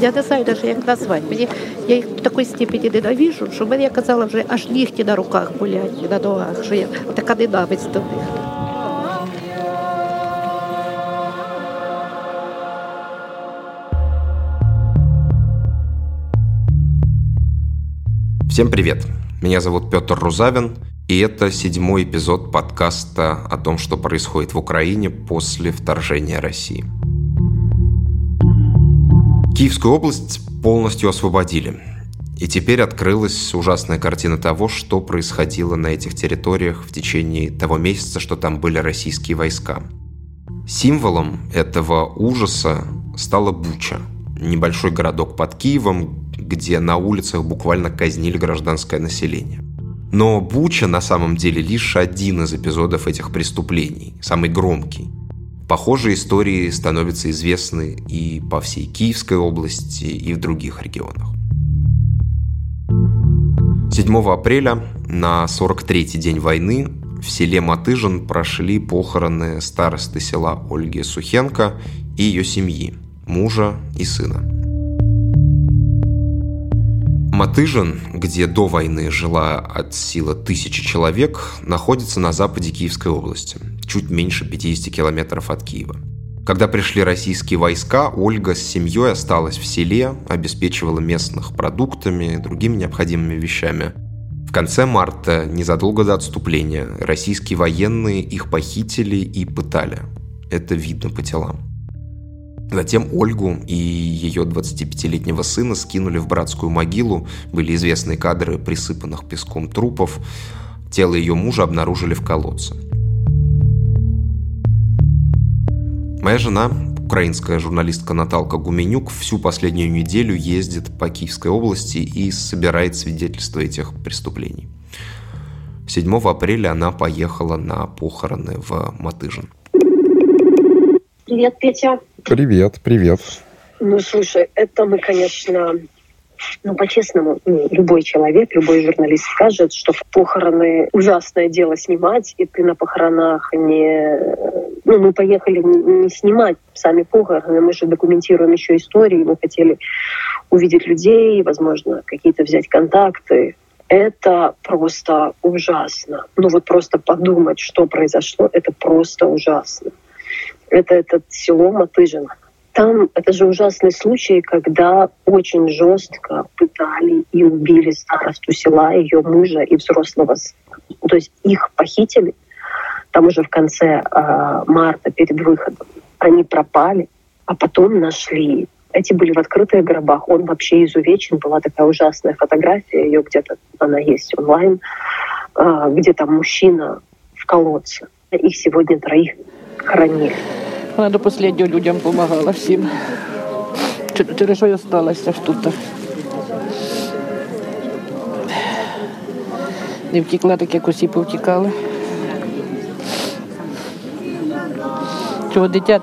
Я не знаю навіть, як назвати. Мені я їх в такій степені ненавижу, що в мене я казала вже аж нігті на руках болять, на ногах, що я така ненависть до них. Всем привет! Меня зовут Петр Рузавин, и это седьмой эпизод подкаста о том, что происходит в Украине после вторжения России. Киевскую область полностью освободили. И теперь открылась ужасная картина того, что происходило на этих территориях в течение того месяца, что там были российские войска. Символом этого ужаса стала Буча, небольшой городок под Киевом, где на улицах буквально казнили гражданское население. Но Буча на самом деле лишь один из эпизодов этих преступлений, самый громкий. Похожие истории становятся известны и по всей Киевской области, и в других регионах. 7 апреля на 43-й день войны в селе Матыжин прошли похороны старосты села Ольги Сухенко и ее семьи, мужа и сына. Матыжин, где до войны жила от силы тысячи человек, находится на западе Киевской области, чуть меньше 50 километров от Киева. Когда пришли российские войска, Ольга с семьей осталась в селе, обеспечивала местных продуктами и другими необходимыми вещами. В конце марта, незадолго до отступления, российские военные их похитили и пытали. Это видно по телам. Затем Ольгу и ее 25-летнего сына скинули в братскую могилу. Были известные кадры присыпанных песком трупов. Тело ее мужа обнаружили в колодце. Моя жена, украинская журналистка Наталка Гуменюк, всю последнюю неделю ездит по Киевской области и собирает свидетельства этих преступлений. 7 апреля она поехала на похороны в Матыжин. Привет, Петя. Привет, привет. Ну, слушай, это мы, конечно, ну, по-честному, ну, любой человек, любой журналист скажет, что похороны ужасное дело снимать, и ты на похоронах не... Ну, мы поехали не снимать сами похороны, мы же документируем еще истории, мы хотели увидеть людей, возможно, какие-то взять контакты. Это просто ужасно. Ну вот просто подумать, что произошло, это просто ужасно это этот село Матыжино. Там это же ужасный случай, когда очень жестко пытали и убили старосту села, ее мужа и взрослого То есть их похитили там уже в конце э, марта перед выходом. Они пропали, а потом нашли. Эти были в открытых гробах. Он вообще изувечен. Была такая ужасная фотография, ее где-то она есть онлайн, э, где там мужчина в колодце. Их сегодня троих хоронили. Вона до останнього людям допомагала всім. Через що я сталася тут. Не втікла, так як усі повтікали. Чого дитя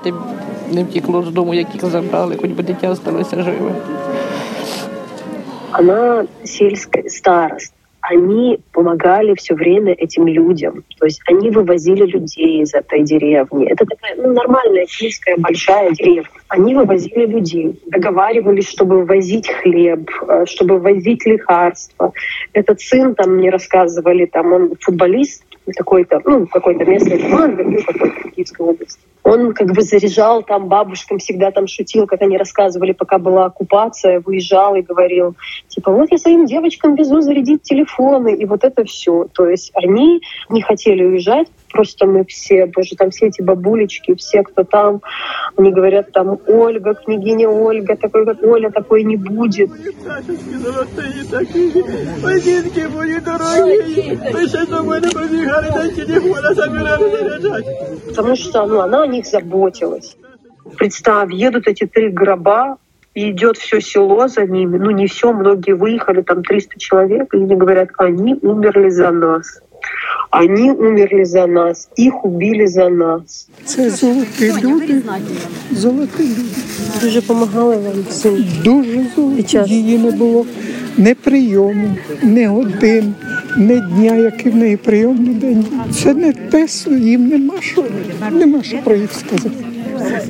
не втекло з дому, як їх забрали, хоч би дитя залишилося живе. Вона сільська старост они помогали все время этим людям. То есть они вывозили людей из этой деревни. Это такая ну, нормальная сельская большая деревня. Они вывозили людей, договаривались, чтобы возить хлеб, э, чтобы возить лекарства. Этот сын, там мне рассказывали, там он футболист, какой-то, ну, какой-то местной команды, ну, какой-то Киевской области. Он как бы заряжал там бабушкам, всегда там шутил, как они рассказывали, пока была оккупация, выезжал и говорил, типа, вот я своим девочкам везу зарядить телефоны, и вот это все. То есть они не хотели уезжать, просто мы все, боже, там все эти бабулечки, все, кто там, они говорят там, Ольга, княгиня Ольга, такой как Оля, такой не будет. Потому что ну, она них заботилась. Представь, едут эти три гроба, и идет все село за ними. Ну, не все, многие выехали, там 300 человек, и они говорят, они умерли за нас. Они умерли за нас, их убили за нас. Це золоті люди. Золоті люди. Дуже допомагали вам всім. Дуже золоті. Її не було Ні прийому, не годин, не дня, який в неї прийомний день. Це не те, їм нема що, нема що про їх сказати.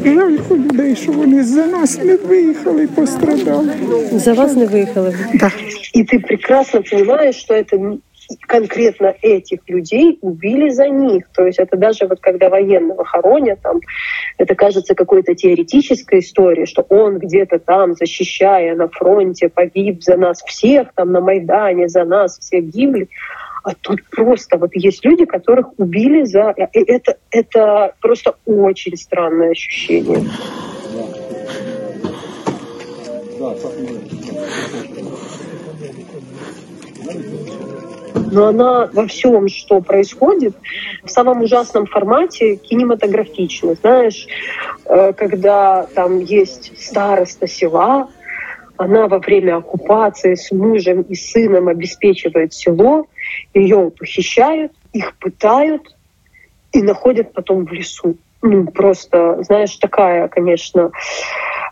Жалко людей, що вони за нас не виїхали і пострадали. За вас не виїхали? Так. І ти прекрасно понимаешь, що это конкретно этих людей убили за них. То есть это даже вот когда военного хоронят, там, это кажется какой-то теоретической историей, что он где-то там, защищая на фронте, погиб за нас всех, там на Майдане за нас все гибли. А тут просто вот есть люди, которых убили за... и Это, это просто очень странное ощущение. Но она во всем, что происходит, в самом ужасном формате кинематографично. Знаешь, э, когда там есть староста села, она во время оккупации с мужем и сыном обеспечивает село, ее похищают, их пытают и находят потом в лесу. Ну, просто, знаешь, такая, конечно,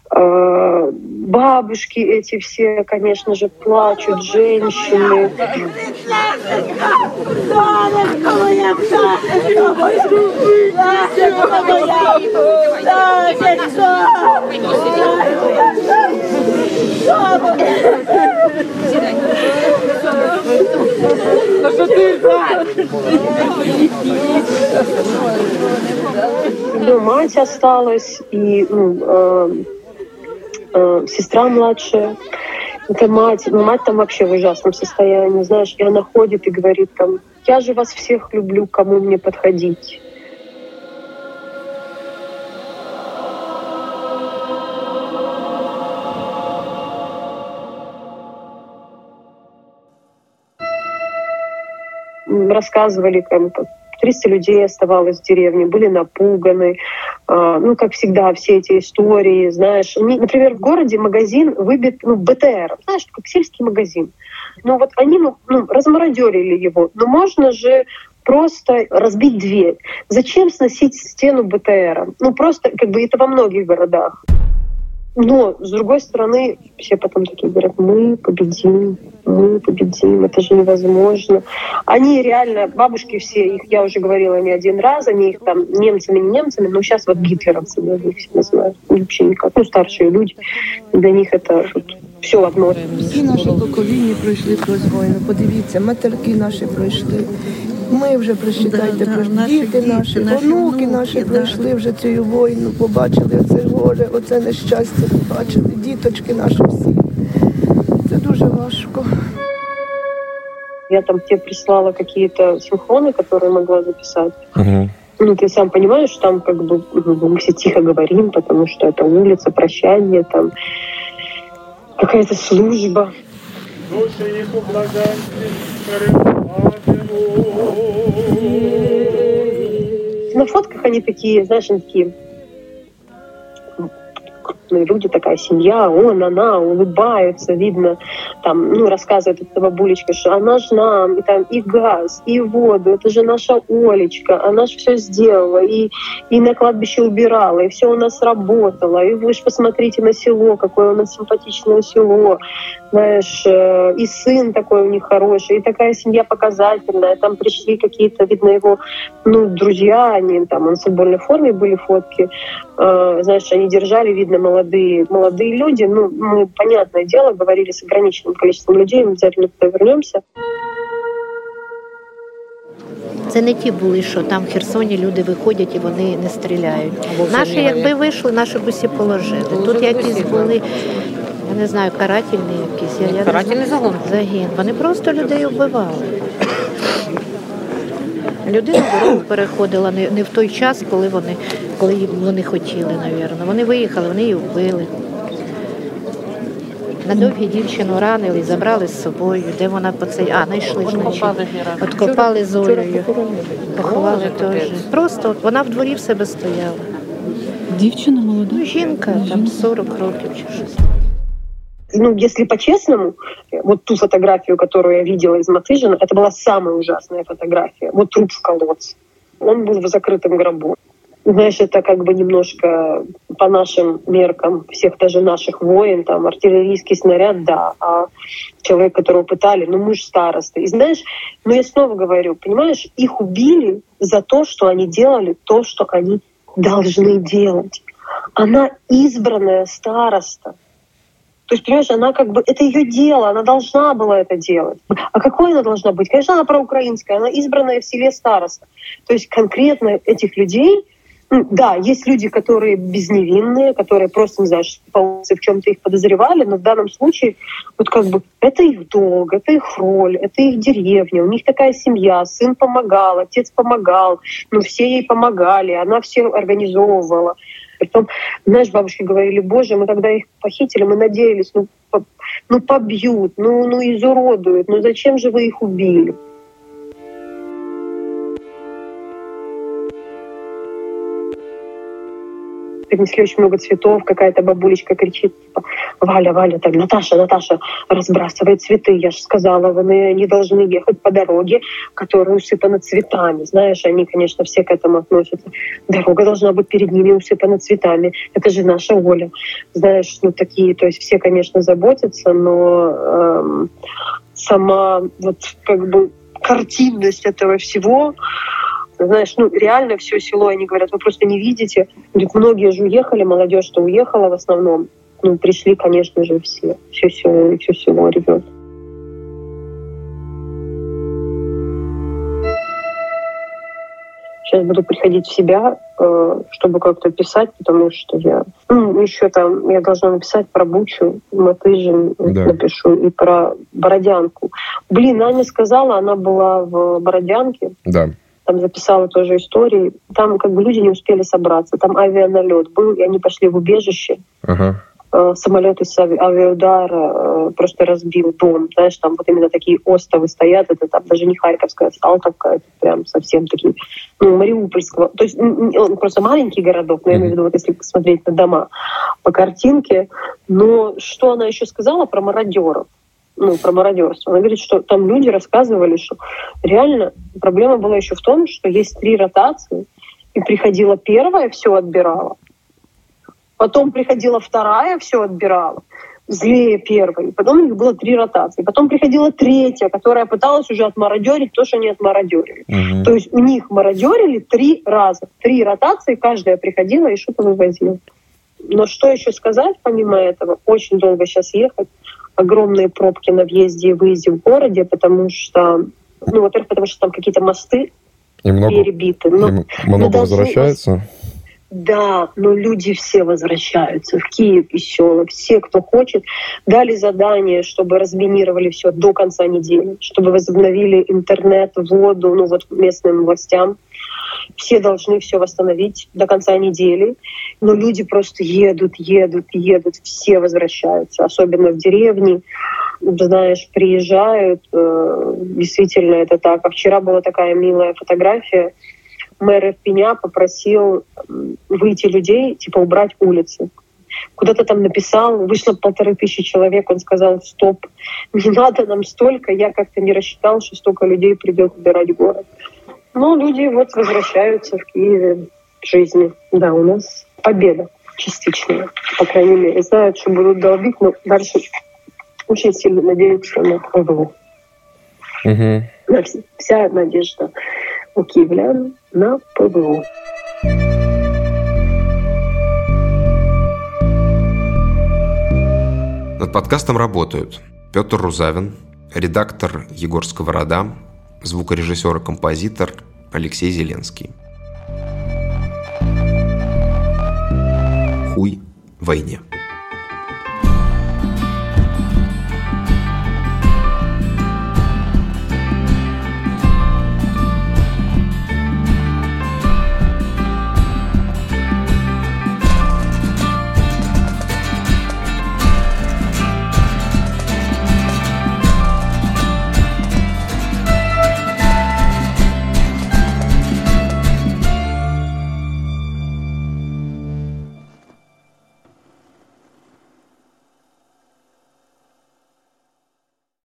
бабушки эти все, конечно же, плачут, женщины. Ну, мать осталась, и ну, э, сестра младшая. Это мать, ну, мать там вообще в ужасном состоянии, знаешь, и она ходит и говорит там, я же вас всех люблю, кому мне подходить. Рассказывали, там, как 300 людей оставалось в деревне, были напуганы. А, Ну, как всегда, все эти истории, знаешь. Например, в городе магазин выбит ну, БТР, знаешь, как сельский магазин. Но вот они ну, ну, размародерили его. Но можно же просто разбить дверь. Зачем сносить стену БТРа? Ну, просто, как бы, это во многих городах. Но, с другой стороны, все потом такие говорят, мы победим, мы победим, это же невозможно. Они реально, бабушки все, их я уже говорила не один раз, они их там немцами, не немцами, но сейчас вот гитлеровцами они их все называют. Вообще никак. Ну, старшие люди, для них это все одно. Всі наші покоління пройшли крізь війну. Подивіться, матерки наші пройшли. Ми вже прочитайте, Да, да, пройшли. наші діти діти, наші, наші онуки внуки, наші да. пройшли вже цю війну, побачили оце горе, оце нещастя побачили, діточки наші всі. Це дуже важко. Я там тебе прислала какие-то синхроны, которые могла записать. Ну, ты сам понимаешь, что там как бы ну, мы все тихо говорим, потому что это улица, прощание, там какая-то служба. Душі їх у блаженстві перебуватимуть. На фотках они такие, знаешь, они такие ну, крупные люди, такая семья, он, она, улыбаются, видно, там, ну, рассказывает эта бабулечка, что она ж нам, и там, и газ, и воду, это же наша Олечка, она же все сделала, и, и на кладбище убирала, и все у нас работало, и вы же посмотрите на село, какое у нас симпатичное село, знаешь, э, и сын такой у них хороший, и такая семья показательная, там пришли какие-то, видно, его, ну, друзья, они там, он в футбольной форме были фотки, Э, знаешь, они держали, видно, молодые, молодые люди, ну, мы, понятное дело, говорили с ограниченным количеством людей, мы обязательно туда вернемся. Це не ті були, що там в Херсоні люди виходять і вони не стріляють. Наші, якби вийшли, наші б усі положили. Тут якісь були, я не знаю, карательні якісь. Я, я не Карательний знаю. загон. Загін. Вони просто людей вбивали. Людина дорогу переходила не, не в той час, коли вони, коли їм вони хотіли, навірно. Вони виїхали, вони її вбили. На довгі дівчину ранили, забрали з собою, де вона по цей. А, знайшли ж значить. Откопали з Олею. Поховали теж. Просто от вона в дворі в себе стояла. Дівчина молода. Ну, жінка, там 40 років чи щось. Ну, если по-честному, вот ту фотографию, которую я видела из Матыжина, это была самая ужасная фотография. Вот труп в колодце. Он был в закрытом гробу. Знаешь, это как бы немножко по нашим меркам всех даже наших воин, там артиллерийский снаряд, да, а человек, которого пытали, ну мы же старосты. И знаешь, ну я снова говорю, понимаешь, их убили за то, что они делали то, что они должны делать. Она избранная староста. То есть, понимаешь, она как бы, это ее дело, она должна была это делать. А какой она должна быть? Конечно, она проукраинская, она избранная в селе староста. То есть конкретно этих людей да, есть люди, которые безневинные, которые просто, не знаю, по улице в чем-то их подозревали, но в данном случае вот как бы это их долг, это их роль, это их деревня, у них такая семья, сын помогал, отец помогал, ну все ей помогали, она все организовывала. Потом, знаешь, бабушки говорили, боже, мы когда их похитили, мы надеялись, ну, по, ну побьют, ну, ну изуродуют, ну зачем же вы их убили? Принесли очень много цветов, какая-то бабулечка кричит, типа, Валя, Валя, так, Наташа, Наташа, разбрасывай цветы. Я же сказала, вы не должны ехать по дороге, которая усыпана цветами. Знаешь, они, конечно, все к этому относятся. Дорога должна быть перед ними усыпана цветами. Это же наша Оля. Знаешь, ну такие, то есть все, конечно, заботятся, но эм, сама вот как бы картинность этого всего, знаешь, ну реально все село, они говорят, вы просто не видите. Говорят, многие же уехали, молодежь-то уехала в основном. Ну, пришли, конечно же, все. Все село, все село ревет. Сейчас буду приходить в себя, э, чтобы как-то писать, потому что я ну, еще там я должна написать про Бучу, Матыжин да. напишу и про Бородянку. Блин, Аня сказала, она была в Бородянке. Да там записала тоже истории. Там как бы люди не успели собраться. Там авианалет был, и они пошли в убежище. Ага. Э, самолет из авиаудара э, просто разбил дом. Знаешь, там вот именно такие островы стоят. Это там даже не Харьковская, Салтовка. Это прям совсем такие, ну, Мариупольского. То есть он просто маленький городок, но я имею в виду, вот если посмотреть на дома по картинке. Но что она еще сказала про мародеров? Ну, про мародерство. Она говорит, что там люди рассказывали, что реально проблема была еще в том, что есть три ротации, и приходила первая, все отбирала, потом приходила вторая, все отбирала, злее первой, потом у них было три ротации, потом приходила третья, которая пыталась уже отмародерить то, что они отмародерили. Угу. То есть у них мародерили три раза, три ротации, каждая приходила и что-то вывозила. Но что еще сказать помимо этого? Очень долго сейчас ехать огромные пробки на въезде и выезде в городе, потому что, ну, во-первых, потому что там какие-то мосты и много, перебиты. Но, и много но возвращается? Да, но люди все возвращаются в Киев и села. Все, кто хочет, дали задание, чтобы разминировали все до конца недели, чтобы возобновили интернет, воду, ну вот местным властям все должны все восстановить до конца недели, но люди просто едут, едут, едут, все возвращаются, особенно в деревне, знаешь, приезжают, э, действительно это так. А вчера была такая милая фотография, мэр Пеня попросил выйти людей, типа убрать улицы. Куда-то там написал, вышло полторы тысячи человек, он сказал, стоп, не надо нам столько, я как-то не рассчитал, что столько людей придет убирать город. Но люди вот возвращаются в Киеве к жизни. Да, у нас победа частичная, по крайней мере. Знают, что будут долбить, но дальше очень сильно надеются на ПВО. Угу. Вся надежда у киевлян на ПВО. Над подкастом работают Петр Рузавин, редактор Егор Сковорода, звукорежиссер и композитор Алексей Зеленский. Хуй войне.